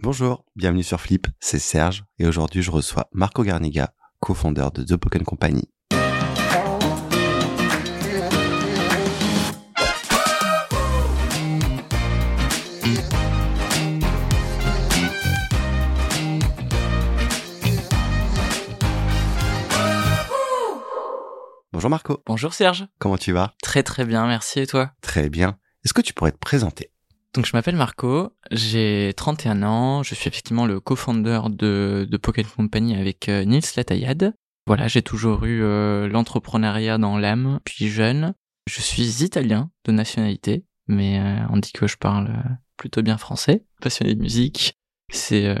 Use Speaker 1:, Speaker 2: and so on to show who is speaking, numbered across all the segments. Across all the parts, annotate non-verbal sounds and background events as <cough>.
Speaker 1: Bonjour, bienvenue sur Flip, c'est Serge et aujourd'hui je reçois Marco Garniga, co-fondeur de The Pokémon Company. Bonjour Marco.
Speaker 2: Bonjour Serge.
Speaker 1: Comment tu vas?
Speaker 2: Très très bien, merci et toi?
Speaker 1: Très bien. Est-ce que tu pourrais te présenter?
Speaker 2: Donc je m'appelle Marco, j'ai 31 ans, je suis effectivement le co-founder de, de Pokémon Company avec euh, Nils Latayade. Voilà, j'ai toujours eu euh, l'entrepreneuriat dans l'âme, puis jeune. Je suis italien de nationalité, mais euh, on dit que je parle plutôt bien français, passionné de musique. C'est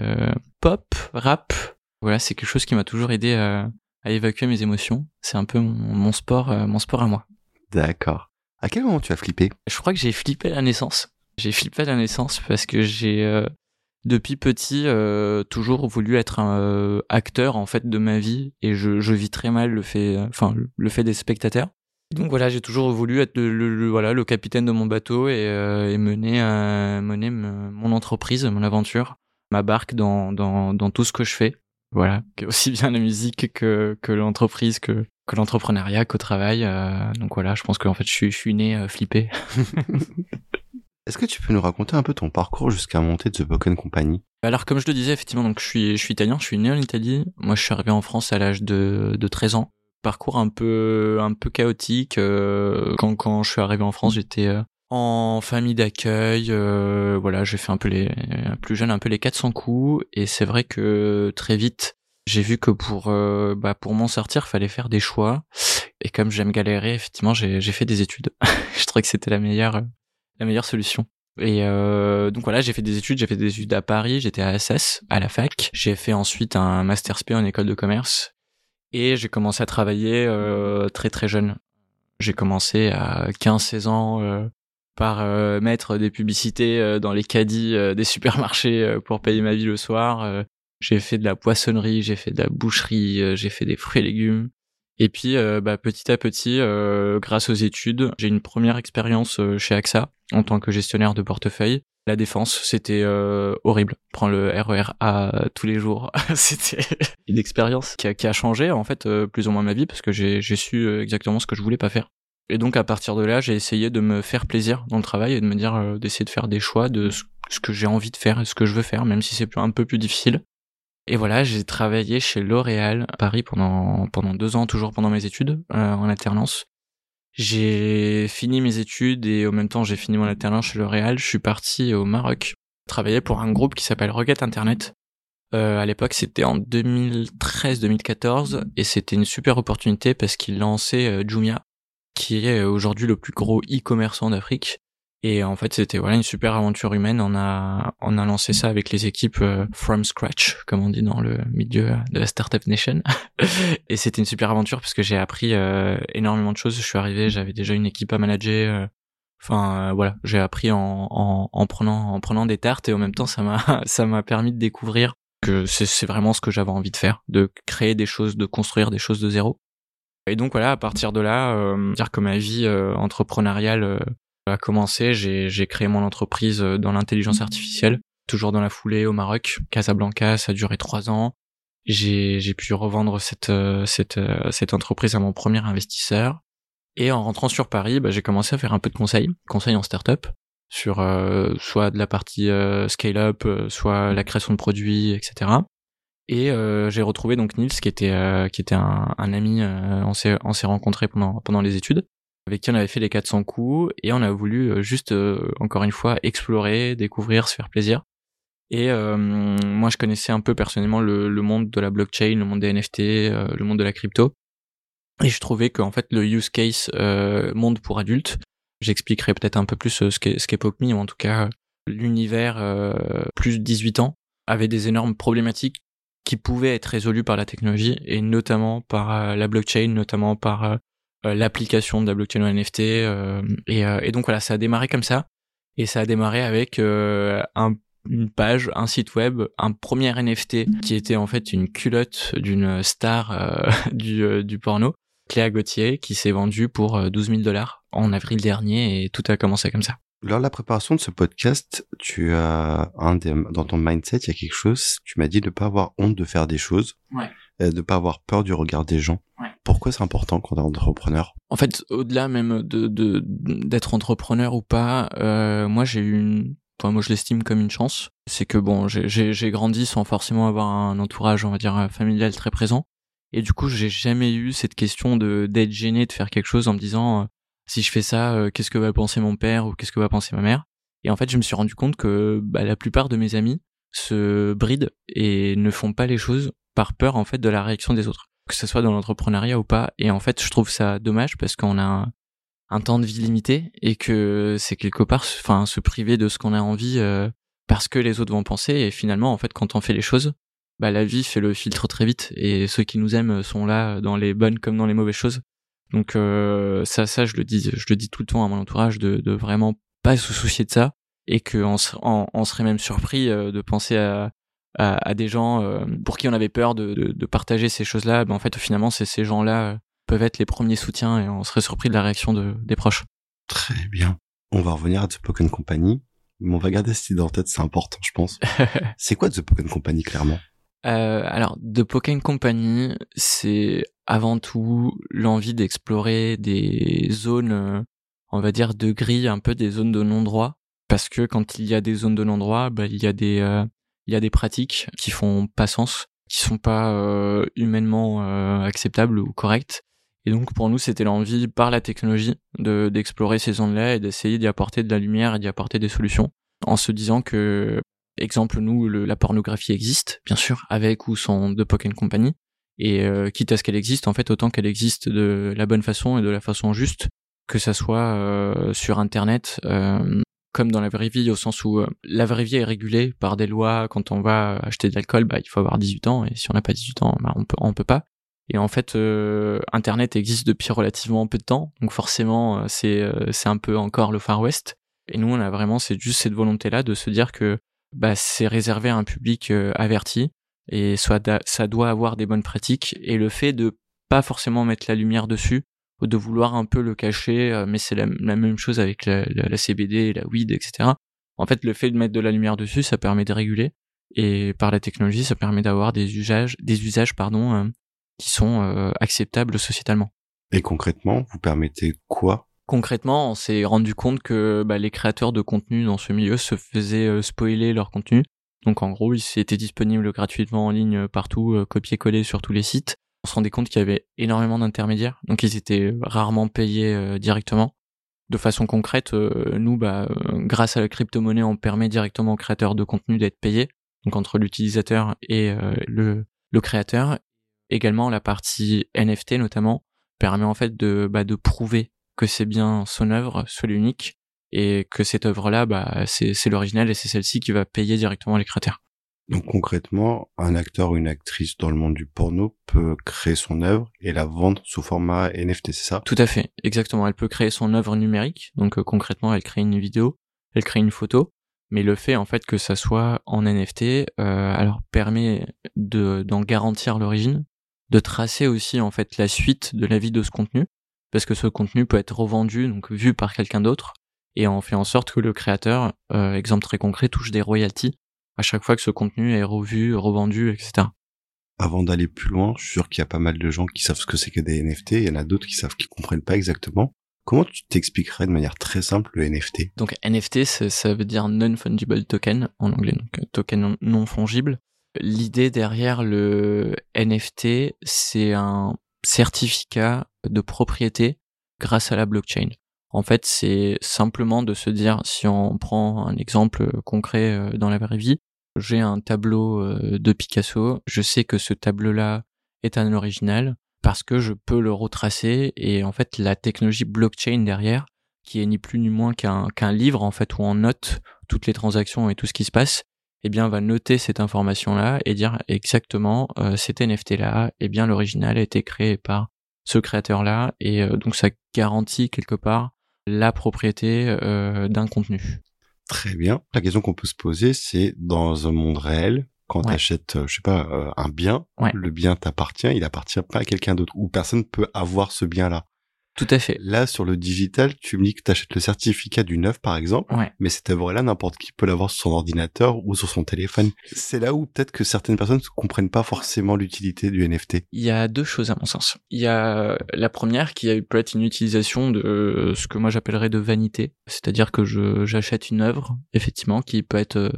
Speaker 2: pop, rap. Voilà, c'est quelque chose qui m'a toujours aidé à évacuer mes émotions. C'est un peu mon, sport, euh, mon sport à moi.
Speaker 1: D'accord. À quel moment tu as flippé?
Speaker 2: Je crois que j'ai flippé à la naissance. J'ai flippé à la naissance parce que j'ai euh, depuis petit euh, toujours voulu être un acteur en fait de ma vie et je, vis très mal le fait, enfin le fait des spectateurs. Donc voilà, j'ai toujours voulu être le, voilà le capitaine de mon bateau et, mener mener mon entreprise, mon aventure, ma barque dans, dans dans tout ce que je fais. Voilà, <laughs> aussi bien la musique que, que l'entreprise, que, que l'entrepreneuriat, qu'au travail. Euh, donc voilà, je pense qu'en fait, je suis, je suis né euh, flippé. <laughs>
Speaker 1: Est-ce que tu peux nous raconter un peu ton parcours jusqu'à monter The Pokémon Company?
Speaker 2: Alors comme je le disais, effectivement, donc je suis, je suis italien, je suis né en Italie. Moi, je suis arrivé en France à l'âge de, de 13 ans. Parcours un peu, un peu chaotique. Euh, quand, quand je suis arrivé en France, j'étais en famille d'accueil. Euh, voilà, j'ai fait un peu les plus jeune un peu les 400 coups et c'est vrai que très vite j'ai vu que pour euh, bah pour m'en sortir fallait faire des choix et comme j'aime galérer effectivement j'ai fait des études. <laughs> je trouvais que c'était la meilleure la meilleure solution. Et euh, donc voilà, j'ai fait des études, j'ai fait des études à Paris, j'étais à SS, à la fac. J'ai fait ensuite un master SP en école de commerce et j'ai commencé à travailler euh, très très jeune. J'ai commencé à 15-16 ans euh, par euh, mettre des publicités euh, dans les caddies euh, des <laughs> supermarchés pour payer ma vie le soir. j'ai fait de la poissonnerie, j'ai fait de la boucherie, j'ai fait des fruits et légumes. Et puis, bah, petit à petit, grâce aux études, j'ai une première expérience chez AXA en tant que gestionnaire de portefeuille. La défense, c'était horrible. Prendre le RER e A tous les jours, <laughs> c'était une expérience qui a, qui a, changé en fait plus ou moins ma vie parce que j'ai su exactement ce que je voulais pas faire. Et donc à partir de là, j'ai essayé de me faire plaisir dans le travail et de me dire euh, d'essayer de faire des choix de ce que j'ai envie de faire et ce que je veux faire, même si c'est un peu plus difficile. Et voilà, j'ai travaillé chez L'Oréal Paris pendant pendant deux ans, toujours pendant mes études euh, en alternance. J'ai fini mes études et au même temps j'ai fini mon alternance chez L'Oréal. Je suis parti au Maroc travailler pour un groupe qui s'appelle Rocket Internet. Euh, à l'époque, c'était en 2013-2014 et c'était une super opportunité parce qu'ils lançaient euh, Jumia, qui est aujourd'hui le plus gros e-commerçant d'Afrique. Et en fait, c'était voilà une super aventure humaine. On a on a lancé ça avec les équipes euh, from scratch, comme on dit dans le milieu de la startup nation. <laughs> et c'était une super aventure parce que j'ai appris euh, énormément de choses. Je suis arrivé, j'avais déjà une équipe à manager. Euh, enfin voilà, j'ai appris en, en, en prenant en prenant des tartes et en même temps ça m'a <laughs> ça m'a permis de découvrir que c'est vraiment ce que j'avais envie de faire, de créer des choses, de construire des choses de zéro. Et donc voilà, à partir de là, euh, dire que ma vie euh, entrepreneuriale euh, a commencé, j'ai créé mon entreprise euh, dans l'intelligence artificielle, toujours dans la foulée au Maroc, Casablanca, ça a duré trois ans. J'ai pu revendre cette, cette, cette entreprise à mon premier investisseur. Et en rentrant sur Paris, bah, j'ai commencé à faire un peu de conseils, conseils en startup, sur soit de la partie scale-up, soit la création de produits, etc. Et euh, j'ai retrouvé donc Nils qui était euh, qui était un, un ami. Euh, on s'est on s'est rencontrés pendant pendant les études, avec qui on avait fait les 400 coups et on a voulu juste encore une fois explorer, découvrir, se faire plaisir. Et moi je connaissais un peu personnellement le, le, monde de la blockchain, le monde des NFT, le monde de la crypto. Et je trouvais qu'en fait le use case monde pour adultes, j'expliquerai peut-être un peu plus ce qu'est ce qu'est POCMI, ou en tout cas l'univers plus de 18 ans avait des énormes problématiques qui pouvaient être résolus par la technologie et notamment par euh, la blockchain, notamment par euh, euh, l'application de la blockchain au NFT. Et, et, donc voilà, ça a démarré comme ça. Et ça a démarré avec un, une page, un site web, un premier NFT qui était en fait une culotte d'une star <laughs> du, du porno, Cléa Gauthier, qui s'est vendue pour 12 000 dollars en avril dernier et tout a commencé comme ça.
Speaker 1: Lors de la préparation de ce podcast, tu as un des, dans ton mindset, il y a quelque chose. Tu m'as dit de ne pas avoir honte de faire des choses,
Speaker 2: Ouais.
Speaker 1: Euh, de ne pas avoir peur du regard des gens.
Speaker 2: Ouais.
Speaker 1: Pourquoi c'est important quand on est entrepreneur?
Speaker 2: En fait, au-delà même de de- d'être entrepreneur ou pas, euh, moi j'ai eu une, enfin moi je l'estime comme une chance. C'est que bon, j'ai- j'ai j'ai grandi sans forcément avoir un entourage, on va dire euh, familial très présent, et du coup j'ai jamais eu cette question de d'être gêné de faire quelque chose en me disant euh, si je fais ça, euh, qu'est-ce que va penser mon père ou qu'est-ce que va penser ma mère? Et en fait, je me suis rendu compte que bah, la plupart de mes amis se brident et ne font pas les choses par peur en fait de la réaction des autres que ce soit dans l'entrepreneuriat ou pas. Et en fait, je trouve ça dommage parce qu'on a un, temps de vie limité et que c'est quelque part, enfin, se priver de ce qu'on a envie euh, parce que les autres vont penser. Et finalement, en fait, quand on fait les choses, bah, la vie fait le filtre très vite et ceux qui nous aiment sont là dans les bonnes comme dans les mauvaises choses. Donc euh, ça, ça, je le dis, je le dis tout le temps à mon entourage de vraiment pas se soucier de ça et qu'on on, on serait même surpris euh, de penser à, à, à des gens euh, pour qui on avait peur de, de, de partager ces choses-là. Ben, en fait, finalement, c'est ces gens-là euh, peuvent être les premiers soutiens et on serait surpris de la réaction de, des proches.
Speaker 1: Très bien. On va revenir à The Pokémon Company, mais on va garder cette idée en tête, c'est important, je pense. <laughs> c'est quoi The Pokémon Company, clairement?
Speaker 2: Euh, alors, The Pokémon Company, c'est avant tout l'envie d'explorer des zones, on va dire, de gris, un peu des zones de non-droit. Parce que quand il y a des zones de non-droit, bah, il y a des, euh, il y a des pratiques qui font pas sens, qui sont pas euh, humainement euh, acceptables ou correctes. Et donc pour nous, c'était l'envie par la technologie de d'explorer ces zones-là et d'essayer d'y apporter de la lumière et d'y apporter des solutions, en se disant que, exemple, nous, le, la pornographie existe, bien sûr, avec ou sans de Pokémon Company, et euh, quitte à ce qu'elle existe, en fait, autant qu'elle existe de la bonne façon et de la façon juste, que ça soit euh, sur Internet, euh, comme dans la vraie vie, au sens où euh, la vraie vie est régulée par des lois. Quand on va acheter de l'alcool, bah, il faut avoir 18 ans, et si on n'a pas 18 ans, bah, on peut, peut pas. Et en fait, euh, Internet existe depuis relativement peu de temps, donc forcément, euh, c'est un peu encore le Far West. Et nous, on a vraiment, c'est juste cette volonté-là de se dire que bah, c'est réservé à un public averti, et soit ça doit avoir des bonnes pratiques. Et le fait de pas forcément mettre la lumière dessus, de vouloir un peu le cacher, euh, mais c'est la, la même chose avec la, la, la CBD, la weed, etc. En fait, le fait de mettre de la lumière dessus, ça permet de réguler, et par la technologie, ça permet d'avoir des usages, des usages, pardon, euh, qui sont euh, acceptables sociétalement.
Speaker 1: Et concrètement, vous permettez quoi?
Speaker 2: Concrètement, on s'est rendu compte que bah, les créateurs de contenu dans ce milieu se faisaient euh, spoiler leur contenu. Donc en gros, ils étaient disponibles gratuitement en ligne partout, copier-coller sur tous les sites. Se rendait compte qu'il y avait énormément d'intermédiaires, donc ils étaient rarement payés euh, directement. De façon concrète, euh, nous, bah, euh, grâce à la crypto-monnaie, on permet directement aux créateurs de contenu d'être payés, donc entre l'utilisateur et euh, le, créateur. Également, la partie NFT notamment permet en fait de, bah, de prouver que c'est bien son œuvre, soit l'unique, et que cette œuvre-là, bah, c'est l'original et c'est celle-ci qui va payer directement les créateurs.
Speaker 1: Donc concrètement, un acteur ou une actrice dans le monde du porno peut créer son œuvre et la vendre sous format NFT, c'est ça?
Speaker 2: Tout à fait, exactement. Elle peut créer son œuvre numérique, donc euh, concrètement, elle crée une vidéo, elle crée une photo, mais le fait en fait que ça soit en NFT, euh, alors permet de d'en garantir l'origine, de tracer aussi en fait la suite de la vie de ce contenu, parce que ce contenu peut être revendu, donc vu par quelqu'un d'autre, et on fait en sorte que le créateur, euh, exemple très concret, touche des royalties à chaque fois que ce contenu est revu, revendu, etc.
Speaker 1: Avant d'aller plus loin, je suis sûr qu'il y a pas mal de gens qui savent ce que c'est que des NFT, il y en a d'autres qui savent qui comprennent pas exactement. Comment tu t'expliquerais de manière très simple le NFT
Speaker 2: Donc NFT, ça, veut dire non-fungible token en anglais, donc euh, token non, non fongible. L'idée derrière le NFT, c'est un certificat de propriété grâce à la blockchain. En fait, c'est simplement de se dire, si on prend un exemple concret euh, dans la vraie vie, j'ai un tableau euh, de Picasso, je sais que ce tableau-là est un original parce que je peux le retracer et en fait la technologie blockchain derrière, qui est ni plus ni moins qu'un qu'un livre en fait où on note toutes les transactions et tout ce qui se passe, eh bien va noter cette information-là et dire exactement euh, cet NFT-là, eh bien l'original a été créé par ce créateur-là et euh, donc ça garantit quelque part la propriété euh, d'un contenu.
Speaker 1: Très bien. La question qu'on peut se poser, c'est dans un monde réel, quand
Speaker 2: Ouais.
Speaker 1: tu achètes, je sais pas, euh, un bien,
Speaker 2: Ouais.
Speaker 1: le bien t'appartient, il appartient pas à quelqu'un d'autre, ou personne peut avoir ce bien-là.
Speaker 2: Tout à fait.
Speaker 1: Là, sur le digital, tu me dis que tu achètes le certificat du neuf, par exemple,
Speaker 2: Ouais.
Speaker 1: mais cette œuvre-là, n'importe qui peut l'avoir sur son ordinateur ou sur son téléphone. C'est là où peut-être que certaines personnes ne comprennent pas forcément l'utilité du NFT.
Speaker 2: Il y a deux choses à mon sens. Il y a la première qui peut être une utilisation de euh, ce que moi j'appellerais de vanité, c'est-à-dire que j'achète une œuvre effectivement qui peut être euh,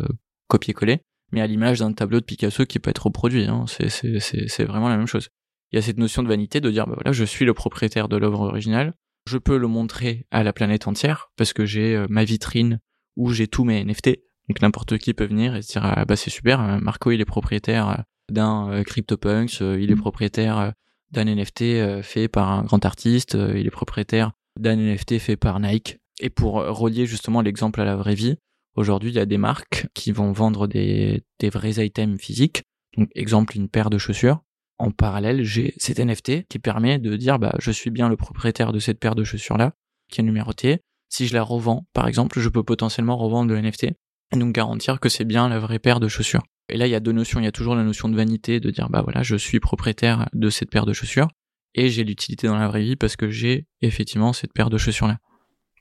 Speaker 2: copié-collé, mais à l'image d'un tableau de Picasso qui peut être reproduit. Hein. C'est vraiment la même chose. Il y a cette notion de vanité de dire bah voilà je suis le propriétaire de l'œuvre originale, je peux le montrer à la planète entière parce que j'ai euh, ma vitrine où j'ai tous mes NFT. Donc n'importe qui peut venir et se dire ah bah c'est super, euh, Marco il est propriétaire euh, d'un CryptoPunks, il est propriétaire euh, d'un NFT fait par un grand artiste, il est propriétaire d'un NFT fait par Nike. Et pour relier justement l'exemple à la vraie vie, aujourd'hui il y a des marques qui vont vendre des, des vrais items physiques. Donc exemple une paire de chaussures. En parallèle, j'ai cet NFT qui permet de dire bah je suis bien le propriétaire de cette paire de chaussures là, qui est numérotée. Si je la revends, par exemple, je peux potentiellement revendre le NFT et donc garantir que c'est bien la vraie paire de chaussures. Et là, il y a deux notions. Il y a toujours la notion de vanité, de dire, bah voilà, je suis propriétaire de cette paire de chaussures, et j'ai l'utilité dans la vraie vie parce que j'ai effectivement cette paire de chaussures-là.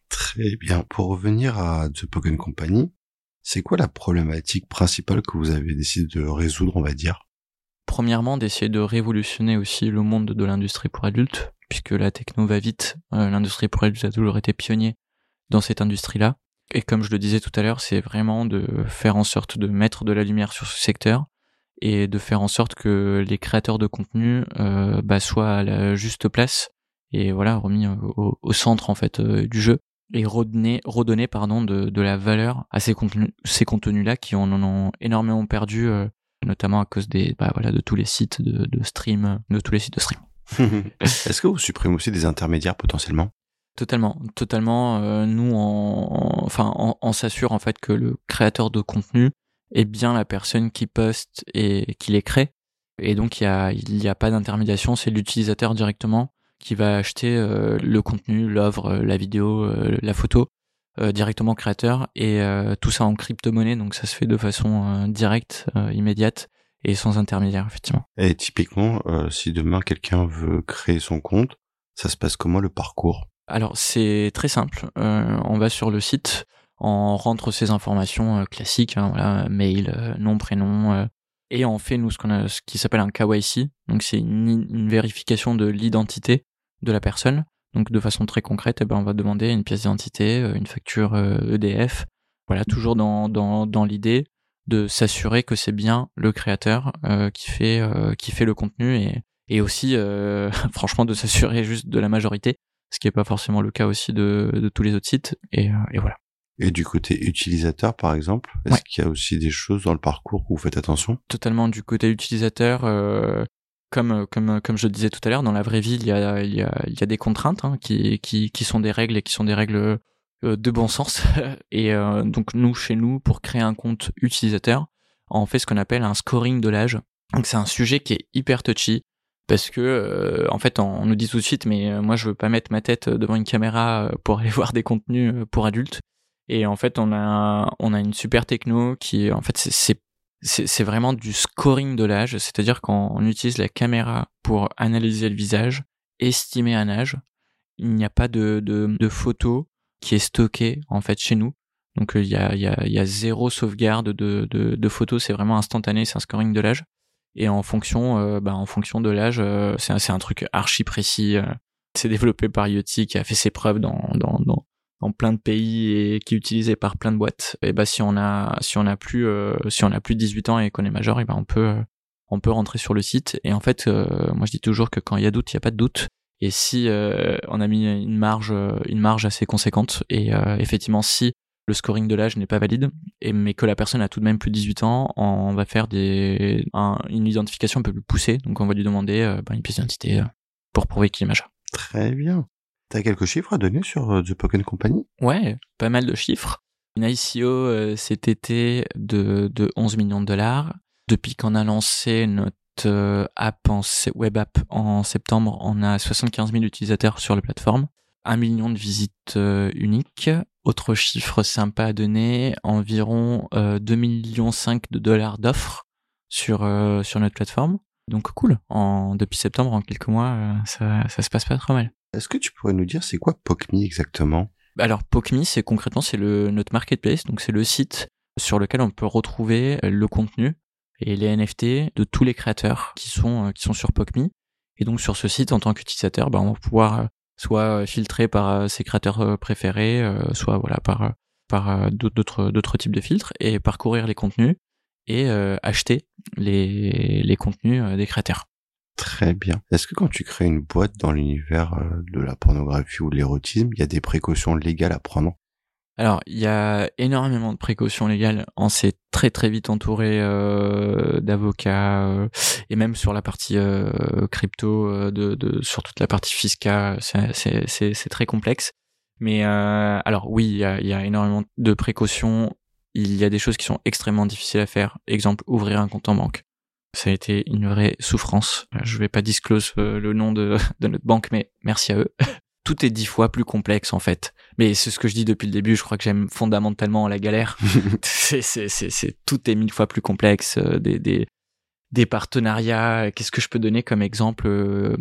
Speaker 1: Très bien. Pour revenir à The Pokémon Company, c'est quoi la problématique principale que vous avez décidé de résoudre, on va dire?
Speaker 2: Premièrement, d'essayer de révolutionner aussi le monde de l'industrie pour adultes, puisque la techno va vite. Euh, l'industrie pour adultes a toujours été pionnier dans cette industrie-là. Et comme je le disais tout à l'heure, c'est vraiment de faire en sorte de mettre de la lumière sur ce secteur et de faire en sorte que les créateurs de contenu euh, bah, soient à la juste place et voilà remis au, centre en fait euh, du jeu et redonner, redonner pardon de, de la valeur à ces contenus, ces contenus là qui en ont énormément perdu, notamment à cause des bah, voilà de tous les sites de, de stream, de tous les sites de stream. <laughs>
Speaker 1: Est-ce que vous supprimez aussi des intermédiaires potentiellement?
Speaker 2: Totalement, totalement. Euh, nous, en, enfin, on, on s'assure en fait que le créateur de contenu est bien la personne qui poste et qui les crée. Et donc il y a, il y a pas d'intermédiation, c'est l'utilisateur directement qui va acheter euh, le contenu, l'œuvre, euh, la vidéo, euh, la photo directement au créateur et euh, tout ça en crypto-monnaie, donc ça se fait de façon euh, directe, euh, immédiate et sans intermédiaire effectivement.
Speaker 1: Et typiquement, euh, si demain quelqu'un veut créer son compte, ça se passe comment le parcours?
Speaker 2: Alors c'est très simple. Euh, on va sur le site, on rentre ses informations euh, classiques, hein, voilà, mail, euh, nom, prénom, euh, et on fait nous ce qu'on a, ce qui s'appelle un KYC. Donc c'est une, une vérification de l'identité de la personne. Donc de façon très concrète, eh ben, on va demander une pièce d'identité, euh, une facture euh, EDF. Voilà, toujours dans dans, dans l'idée de s'assurer que c'est bien le créateur euh, qui fait euh, qui fait le contenu et et aussi euh, <laughs> franchement de s'assurer juste de la majorité ce qui n'est pas forcément le cas aussi de, de tous les autres sites. Et, et voilà.
Speaker 1: Et du côté utilisateur, par exemple, est-ce
Speaker 2: Ouais.
Speaker 1: qu'il y a aussi des choses dans le parcours où vous faites attention?
Speaker 2: Totalement du côté utilisateur, comme comme comme je le disais tout à l'heure, dans la vraie vie, il y a il y a il y a des contraintes hein, qui qui qui sont des règles et qui sont des règles euh, de bon sens. <laughs> et euh, donc nous chez nous, pour créer un compte utilisateur, on fait ce qu'on appelle un scoring de l'âge. Donc c'est un sujet qui est hyper touchy parce que euh, en fait on nous dit tout de suite mais euh, moi je veux pas mettre ma tête devant une caméra euh, pour aller <laughs> voir des contenus euh, pour adultes et en fait on a on a une super techno qui en fait c'est- c'est vraiment du scoring de l'âge, c'est-à-dire quand on utilise la caméra pour analyser le visage, estimer un âge, il n'y a pas de, de, de photo qui est stockée en fait chez nous. Donc euh, il y a, il y, a, il y a zéro sauvegarde de, de, de photos, c'est vraiment instantané, c'est un scoring de l'âge. Et en fonction, euh, bah, en fonction de l'âge, euh, c'est un, truc archi précis. c'est développé par Yoti qui a fait ses preuves dans, dans, dans, dans plein de pays et qui est utilisé par plein de boîtes. Et bah si on a si on a plus euh, si on a plus de 18 ans et qu'on est majeur, et ben on peut euh, on peut rentrer sur le site. Et en fait, euh, moi je dis toujours que quand il y a doute, il y a pas de doute. Et si euh, on a mis une marge euh, une marge assez conséquente et effectivement si le scoring de l'âge n'est pas valide, et mais que la personne a tout de même plus de 18 ans, on va faire des un- une identification un peu plus poussée. Donc on va lui demander ben, une pièce d'identité pour prouver qu'il est majeur.
Speaker 1: Très bien. T'as quelques chiffres à donner sur euh, The Pokémon Company?
Speaker 2: Ouais, pas mal de chiffres. Une ICO euh, cet été de, de 11 millions de dollars. Depuis qu'on a lancé notre euh, app web app en septembre, on a 75 000 utilisateurs sur la plateforme. 1 million de visites uniques. Autre chiffre sympa à donner, environ euh, 2 millions 5 de dollars d'offres sur sur notre plateforme. Donc cool. Depuis septembre, en quelques mois, ça ça se passe pas trop mal.
Speaker 1: Est-ce que tu pourrais nous dire c'est quoi PocMe exactement?
Speaker 2: Alors PocMe, c'est concrètement c'est le notre marketplace, donc c'est le site sur lequel on peut retrouver le contenu et les NFT de tous les créateurs qui sont sont sur PocMe. Et donc sur ce site, en tant qu'utilisateur, ben, on va pouvoir soit filtrer par ses créateurs préférés, soit voilà par d'autres d'autres types de filtres et parcourir les contenus et acheter les contenus des créateurs.
Speaker 1: Très bien. Est-ce que quand tu crées une boîte dans l'univers euh, de la pornographie ou de l'érotisme, il y a des précautions légales à prendre?
Speaker 2: Alors, il y a énormément de précautions légales. On s'est très très vite entouré euh, d'avocats euh, et même sur la partie crypto, sur toute la partie fiscale, c'est très complexe. Mais alors oui, il y a, y a énormément de précautions. Il y a des choses qui sont extrêmement difficiles à faire. Exemple, ouvrir un compte en banque. Ça a été une vraie souffrance. Je vais pas disclose euh, le nom de, <laughs> de notre banque, mais merci à eux. <laughs> Tout est dix fois plus complexe en fait. Mais c'est ce que je dis depuis le début. Je crois que j'aime fondamentalement la galère. <laughs> c'est, c'est, c'est, c'est, tout est mille fois plus complexe. Euh, des, des, des partenariats. Qu'est-ce que je peux donner comme exemple euh,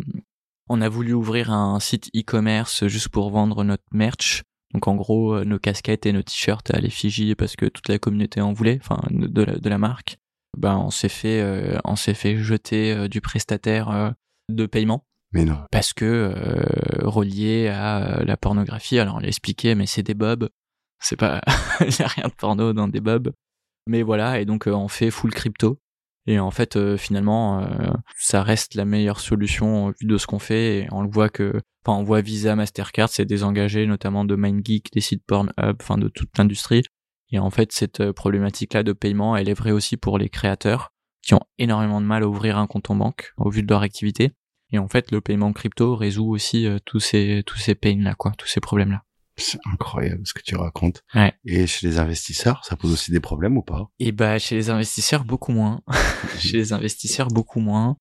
Speaker 2: On a voulu ouvrir un site e-commerce juste pour vendre notre merch. Donc en gros, nos casquettes et nos t-shirts à l'effigie parce que toute la communauté en voulait, enfin de la, de la marque ben on s'est fait euh, on s'est fait jeter euh, du prestataire euh, de paiement.
Speaker 1: Mais non.
Speaker 2: Parce que relié à la pornographie, alors on l'a expliqué, mais c'est des bobs. C'est pas, <laughs> il y a rien de porno dans des bobs. Mais voilà, et donc on fait full crypto. Et en fait, finalement, ça reste la meilleure solution vu de ce qu'on fait. Et on le voit que, enfin, on voit Visa, Mastercard, c'est désengagé, notamment de MindGeek, des sites Pornhub, enfin de toute l'industrie. Et en fait, cette euh, problématique-là de paiement, elle est vraie aussi pour les créateurs qui ont énormément de mal à ouvrir un compte en banque au vu de leur activité. Et en fait, le paiement crypto résout aussi euh, tous ces tous ces pains-là, quoi, tous ces problèmes-là.
Speaker 1: C'est incroyable ce que tu racontes.
Speaker 2: Ouais.
Speaker 1: Et chez les investisseurs, ça pose aussi des problèmes ou pas?
Speaker 2: Et bah chez les investisseurs beaucoup moins. <laughs> chez les investisseurs beaucoup moins.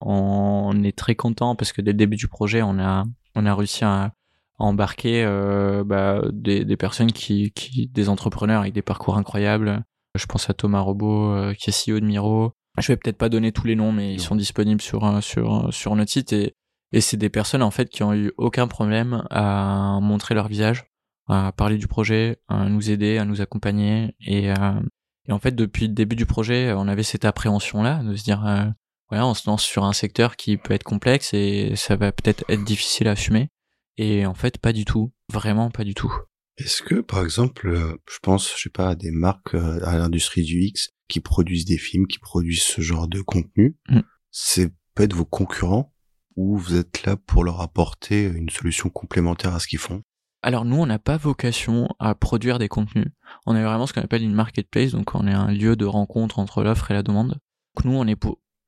Speaker 2: On est très content parce que dès le début du projet, on a on a réussi à embarquer euh, bah, des, des, personnes qui, qui, des entrepreneurs avec des parcours incroyables. Je pense à Thomas Robot, euh, qui est CEO de Miro. Je vais peut-être pas donner tous les noms, mais ils sont disponibles sur euh, sur sur notre site et et c'est des personnes en fait qui ont eu aucun problème à montrer leur visage, à parler du projet, à nous aider, à nous accompagner et et en fait depuis le début du projet, on avait cette appréhension là de se dire voilà, on se lance sur un secteur qui peut être complexe et ça va peut-être être difficile à assumer. Et en fait, pas du tout. Vraiment pas du tout.
Speaker 1: Est-ce que, par exemple, euh, je pense, je sais pas, à des marques euh, à l'industrie du X qui produisent des films, qui produisent ce genre de contenu, mm. c'est peut-être vos concurrents ou vous êtes là pour leur apporter une solution complémentaire à ce qu'ils font?
Speaker 2: Alors nous, on n'a pas vocation à produire des contenus. On est vraiment ce qu'on appelle une marketplace, donc on est un lieu de rencontre entre l'offre et la demande. Donc nous, on est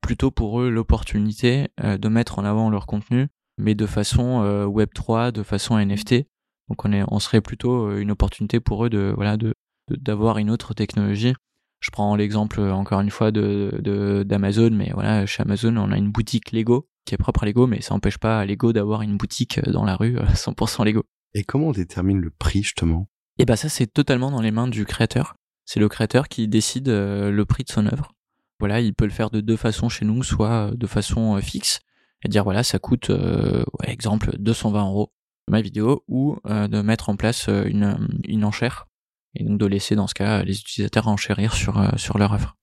Speaker 2: plutôt pour eux l'opportunité euh, de mettre en avant leur contenu mais de façon euh, Web 3, de façon NFT. Donc on est, on serait plutôt euh, une opportunité pour eux de voilà de d'avoir une autre technologie. Je prends l'exemple euh, encore une fois de d'Amazon, mais voilà chez Amazon on a une boutique Lego qui est propre à Lego, mais ça n'empêche pas à Lego d'avoir une boutique dans la rue <laughs> 100% Lego.
Speaker 1: Et comment on détermine le prix justement?
Speaker 2: Eh ben ça c'est totalement dans les mains du créateur. C'est le créateur qui décide le prix de son œuvre. Voilà, il peut le faire de deux façons chez nous, soit de façon fixe, et dire voilà ça coûte euh, ouais, exemple 220 euros ma vidéo ou euh, de mettre en place euh, une, une enchère et donc de laisser dans ce cas les utilisateurs enchérir sur sur leur offre.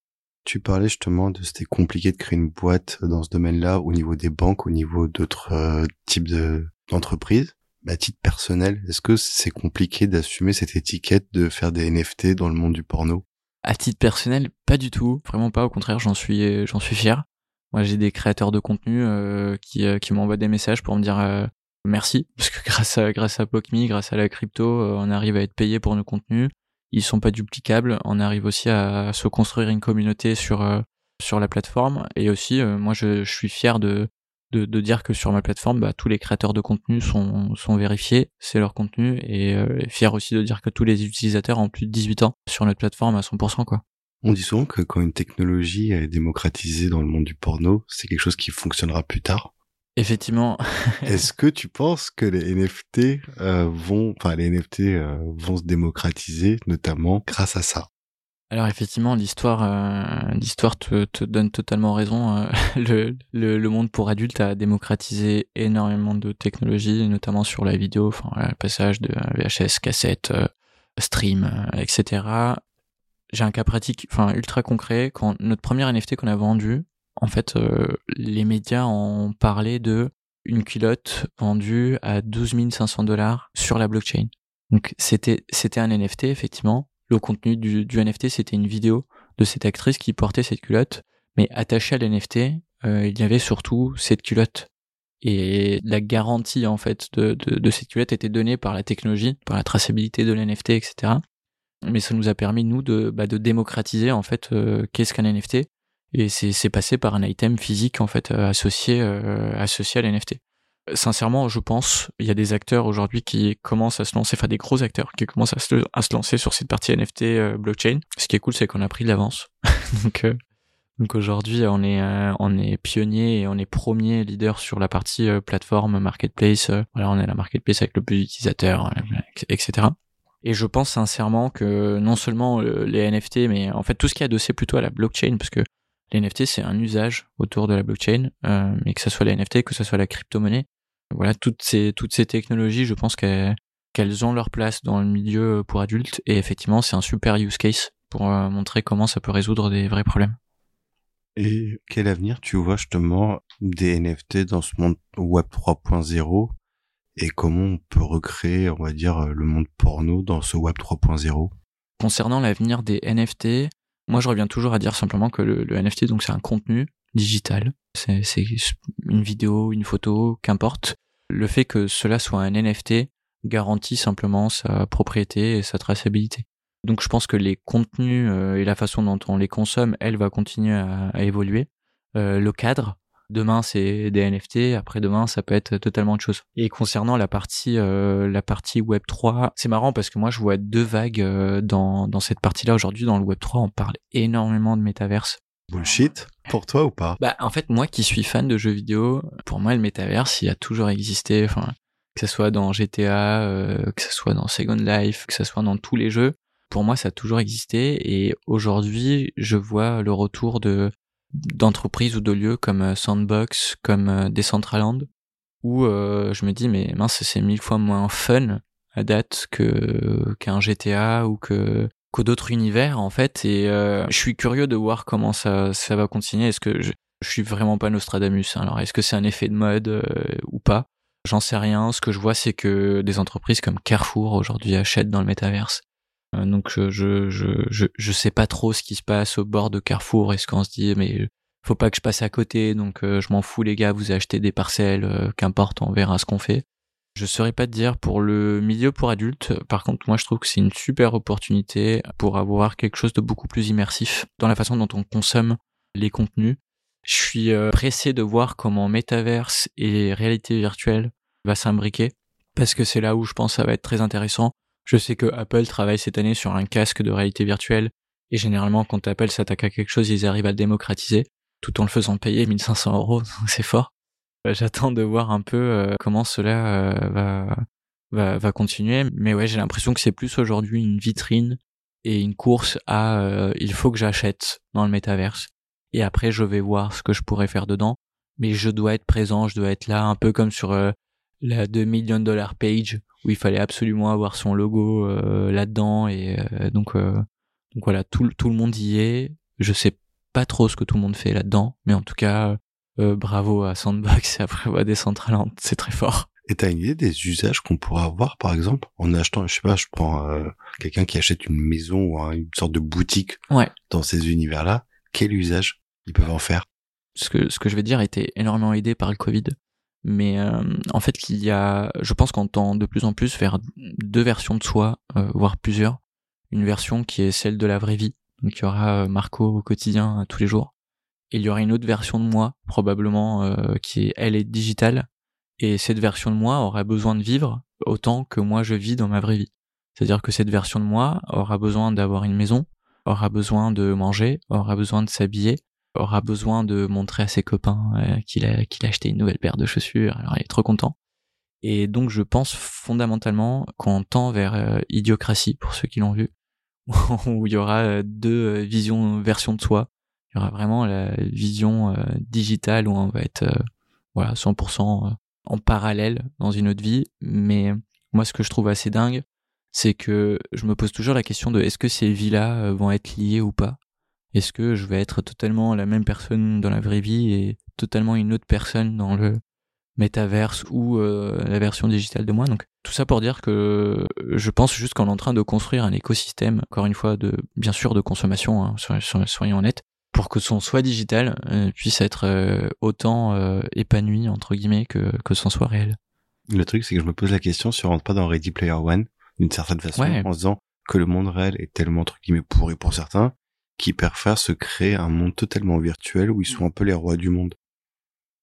Speaker 1: Tu parlais justement de c'était compliqué de créer une boîte dans ce domaine-là au niveau des banques, au niveau d'autres types de d'entreprises. Bah, à titre personnel, est-ce que c'est compliqué d'assumer cette étiquette de faire des NFT dans le monde du porno?
Speaker 2: À titre personnel, pas du tout, vraiment pas. Au contraire, j'en suis j'en suis fier. Moi, j'ai des créateurs de contenu euh, qui, euh, qui m'envoient des messages pour me dire euh, merci, <laughs> parce que grâce à grâce à grâce à la crypto, on arrive à être payé pour nos contenus. Ils sont pas duplicables. On arrive aussi à, se construire une communauté sur sur la plateforme. Et aussi, moi, je, je, suis fier de, de, de dire que sur ma plateforme, bah, tous les créateurs de contenu sont sont vérifiés, c'est leur contenu, et, et fier aussi de dire que tous les utilisateurs ont plus de 18 ans sur notre plateforme à 100%, quoi.
Speaker 1: On dit souvent que quand une technologie est démocratisée dans le monde du porno, c'est quelque chose qui fonctionnera plus tard.
Speaker 2: Effectivement. <laughs>
Speaker 1: Est-ce que tu penses que les NFT euh, vont, enfin les NFT euh, vont se démocratiser, notamment grâce à ça?
Speaker 2: Alors effectivement, l'histoire, euh, l'histoire te, te, donne totalement raison. Euh, <laughs> le, le, le, monde pour adultes a démocratisé énormément de technologies, notamment sur la vidéo, enfin le passage de VHS, cassette, euh, stream, etc. J'ai un cas pratique, enfin ultra concret. Quand notre première NFT qu'on a vendu, en fait, les médias ont parlé de une culotte vendue à 12 500 dollars sur la blockchain. Donc c'était c'était un NFT effectivement le contenu du, du NFT, c'était une vidéo de cette actrice qui portait cette culotte, mais attachée à l'NFT, euh, il y avait surtout cette culotte. Et la garantie en fait de, de, de, cette culotte était donnée par la technologie, par la traçabilité de l'NFT, etc. Mais ça nous a permis nous de, bah, démocratiser en fait euh, qu'est-ce qu'un NFT. Et c'est passé par un item physique en fait euh, associé euh, associé à l'NFT sincèrement, je pense, il y a des acteurs aujourd'hui qui commencent à se lancer, enfin des gros acteurs qui commencent à se, lancer sur cette partie NFT blockchain. Ce qui est cool, c'est qu'on a pris de l'avance. <laughs> donc, donc aujourd'hui, on est on est pionnier et on est premier leader sur la partie plateforme marketplace. voilà, on est la marketplace avec le plus d'utilisateurs, etc. Et je pense sincèrement que non seulement les NFT, mais en fait tout ce qui est adossé plutôt à la blockchain, parce que les NFT c'est un usage autour de la blockchain, euh, mais que ce soit les NFT, que ce soit la crypto-monnaie, voilà, toutes ces, toutes ces technologies, je pense qu'elles ont leur place dans le milieu pour adultes et effectivement, c'est un super use case pour euh, montrer comment ça peut résoudre des vrais problèmes.
Speaker 1: Et quel avenir tu vois justement des NFT dans ce monde web 3.0 et comment on peut recréer, on va dire, le monde porno dans ce web 3.0
Speaker 2: Concernant l'avenir des NFT, moi je reviens toujours à dire simplement que le, le NFT, donc c'est un contenu digital. C'est une vidéo, une photo, qu'importe. Le fait que cela soit un NFT garantit simplement sa propriété et sa traçabilité. Donc je pense que les contenus euh, et la façon dont on les consomme, elle va continuer à, évoluer. Euh, le cadre, demain c'est des NFT, après demain ça peut être totalement autre chose. Et concernant la partie euh, la partie Web 3, c'est marrant parce que moi je vois deux vagues dans dans cette partie-là aujourd'hui dans le Web 3, on parle énormément de métaverse.
Speaker 1: Bullshit pour toi ou pas?
Speaker 2: Bah en fait moi qui suis fan de jeux vidéo, pour moi le métaverse il a toujours existé. Enfin que ce soit dans GTA, euh, que ce soit dans Second Life, que ce soit dans tous les jeux, pour moi ça a toujours existé et aujourd'hui je vois le retour de d'entreprises ou de lieux comme euh, Sandbox, comme euh, Decentraland où je me dis mais mince c'est mille fois moins fun à date que qu'un GTA ou que d'autres univers en fait. Et euh, je suis curieux de voir comment ça ça va continuer. Est-ce que je, je suis vraiment pas Nostradamus hein. alors est-ce que c'est un effet de mode euh, ou pas? J'en sais rien. Ce que je vois c'est que des entreprises comme Carrefour aujourd'hui achètent dans le métaverse. euh, donc je, je je je sais pas trop ce qui se passe au bord de Carrefour est-ce qu'on se dit mais faut pas que je passe à côté donc je m'en fous les gars vous achetez des parcelles qu'importe on verra ce qu'on fait je saurais pas te dire pour le milieu pour adultes. Par contre, moi, je trouve que c'est une super opportunité pour avoir quelque chose de beaucoup plus immersif dans la façon dont on consomme les contenus. Je suis euh, pressé de voir comment métaverse et réalité virtuelle va s'imbriquer parce que c'est là où je pense que ça va être très intéressant. Je sais que Apple travaille cette année sur un casque de réalité virtuelle et généralement quand Apple s'attaque à quelque chose, ils arrivent à le démocratiser tout en le faisant payer 1500 euros, <laughs> c'est fort. Euh, j'attends de voir un peu euh, comment cela euh, va, va, va continuer. Mais ouais, j'ai l'impression que c'est plus aujourd'hui une vitrine et une course à il faut que j'achète dans le métaverse. Et après, je vais voir ce que je pourrais faire dedans. Mais je dois être présent, je dois être là, un peu comme sur la 2 millions de dollars page où il fallait absolument avoir son logo là-dedans. Et donc, donc voilà, tout, tout le monde y est. Je sais pas trop ce que tout le monde fait là-dedans, mais en tout cas, euh, bravo à Sandbox <laughs> et à Decentraland, c'est très fort.
Speaker 1: Et t'as une idée des usages qu'on pourrait avoir, par exemple, en achetant, je sais pas, je prends euh, quelqu'un qui achète une maison ou une sorte de boutique
Speaker 2: ouais.
Speaker 1: dans ces univers-là, quel usage ils peuvent en faire?
Speaker 2: Ce que ce que je vais dire a été énormément aidé par le Covid, mais euh, en fait il y a, je pense qu'on tend de plus en plus vers deux versions de soi, voire plusieurs. Une version qui est celle de la vraie vie, donc il y aura Marco au quotidien tous les jours il y aura une autre version de moi probablement euh, qui est elle est digitale et cette version de moi aura besoin de vivre autant que moi je vis dans ma vraie vie. C'est-à-dire que cette version de moi aura besoin d'avoir une maison, aura besoin de manger, aura besoin de s'habiller, aura besoin de montrer à ses copains euh, qu'il a acheté une nouvelle paire de chaussures. Alors il est trop content. Et donc je pense fondamentalement qu'on tend vers euh, Idiocratie pour ceux qui l'ont vu, <laughs> où il y aura deux visions, versions de soi. Il y aura vraiment la vision digitale où on va être voilà 100% en parallèle dans une autre vie. Mais moi, ce que je trouve assez dingue, c'est que je me pose toujours la question de est-ce que ces vies-là vont être liées ou pas? Est-ce que je vais être totalement la même personne dans la vraie vie et totalement une autre personne dans le métaverse ou euh, la version digitale de moi? Donc tout ça pour dire que je pense juste qu'on est en train de construire un écosystème, encore une fois, de bien sûr de consommation, hein, soyons honnêtes, pour que son soit digital euh, puisse être euh, autant épanoui entre guillemets que que son soit réel.
Speaker 1: Le truc c'est que je me pose la question si on rentre pas dans Ready Player One d'une certaine façon en se disant que le monde réel est tellement entre guillemets pourri pour certains qui préfèrent se créer un monde totalement virtuel où ils sont un peu les rois du monde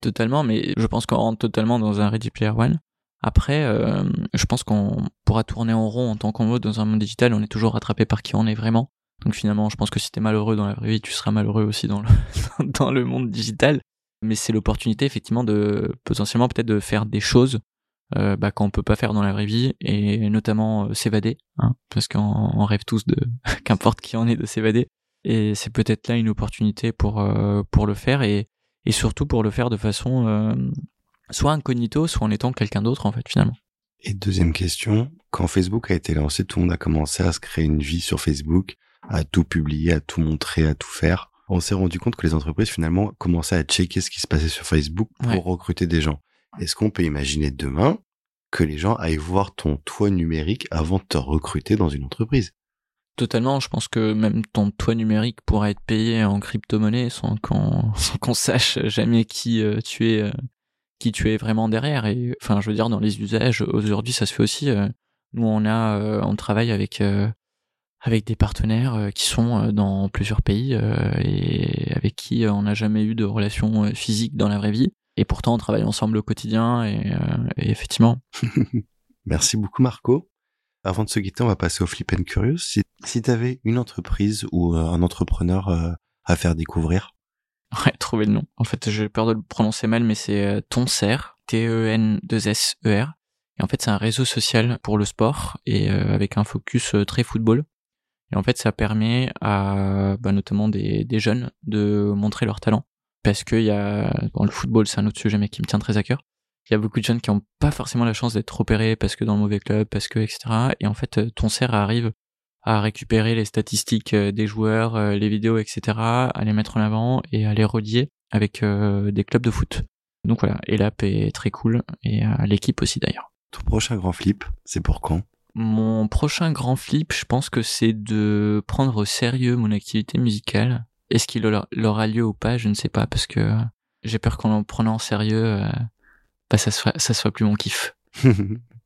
Speaker 2: totalement, mais je pense qu'on rentre totalement dans un Ready Player One. Après, euh, je pense qu'on pourra tourner en rond en tant qu'en dans un monde digital, on est toujours rattrapé par qui on est vraiment. Donc finalement, je pense que si t'es malheureux dans la vraie vie, tu seras malheureux aussi dans le, <laughs> dans le monde digital. Mais c'est l'opportunité effectivement de potentiellement peut-être de faire des choses euh, bah, qu'on peut pas faire dans la vraie vie et notamment euh, s'évader, hein, parce qu'on rêve tous de <laughs> qu'importe qui en est de s'évader. Et c'est peut-être là une opportunité pour euh, pour le faire et et surtout pour le faire de façon euh, soit incognito, soit en étant quelqu'un d'autre en fait finalement.
Speaker 1: Et deuxième question, quand Facebook a été lancé, tout le monde a commencé à se créer une vie sur Facebook, à tout publier, à tout montrer, à tout faire. On s'est rendu compte que les entreprises finalement commençaient à checker ce qui se passait sur Facebook pour recruter des gens. Est-ce qu'on peut imaginer demain que les gens aillent voir ton toit numérique avant de te recruter dans une entreprise?
Speaker 2: Totalement, je pense que même ton toit numérique pourra être payé en crypto-monnaie <laughs> sans qu'on sache jamais qui euh, tu es euh, qui tu es vraiment derrière. Et enfin je veux dire dans les usages aujourd'hui ça se fait aussi euh, nous on a on travaille avec avec des partenaires qui sont dans plusieurs pays et avec qui on n'a jamais eu de relation physique dans la vraie vie. Et pourtant on travaille ensemble au quotidien et effectivement. <laughs>
Speaker 1: Merci beaucoup Marco avant de se quitter, on va passer au Flip and Curious. Si, si tu avais une entreprise ou euh, un entrepreneur euh, à faire découvrir
Speaker 2: Ouais, trouver le nom. En fait, j'ai peur de le prononcer mal, mais c'est euh, Tonser, T-E-N-2-S-E-R. Et en fait, c'est un réseau social pour le sport et avec un focus très football. Et en fait, ça permet à bah, notamment des, des jeunes de montrer leur talent. Parce que y a, bon, le football, c'est un autre sujet, mais qui me tient très à cœur il y a beaucoup de jeunes qui n'ont pas forcément la chance d'être opérés parce que dans le mauvais club, parce que etc. Et en fait, euh, ton CER arrive à récupérer les statistiques euh, des joueurs, euh, les vidéos, etc., à les mettre en avant et à les relier avec des clubs de foot. Donc voilà, et l'app est très cool et l'équipe aussi d'ailleurs.
Speaker 1: Ton prochain grand flip, c'est pour quand?
Speaker 2: Mon prochain grand flip, je pense que c'est de prendre au sérieux mon activité musicale. Est-ce qu'il aura lieu ou pas, je ne sais pas, parce que j'ai peur qu'en le prenant en sérieux, bah, ça, soit, ça soit plus mon kiff. <laughs>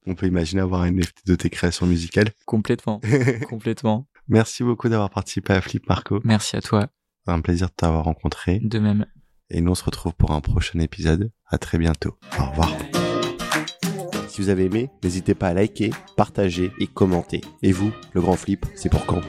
Speaker 1: On peut imaginer avoir un NFT de tes créations musicales.
Speaker 2: Complètement, <laughs> complètement.
Speaker 1: Merci beaucoup d'avoir participé à Flip Marco.
Speaker 2: Merci à toi.
Speaker 1: Un plaisir de t'avoir rencontré.
Speaker 2: De même.
Speaker 1: Et nous, on se retrouve pour un prochain épisode. À très bientôt. Au revoir. Si vous avez aimé, n'hésitez pas à liker, partager et commenter. Et vous, le grand flip, c'est pour quand?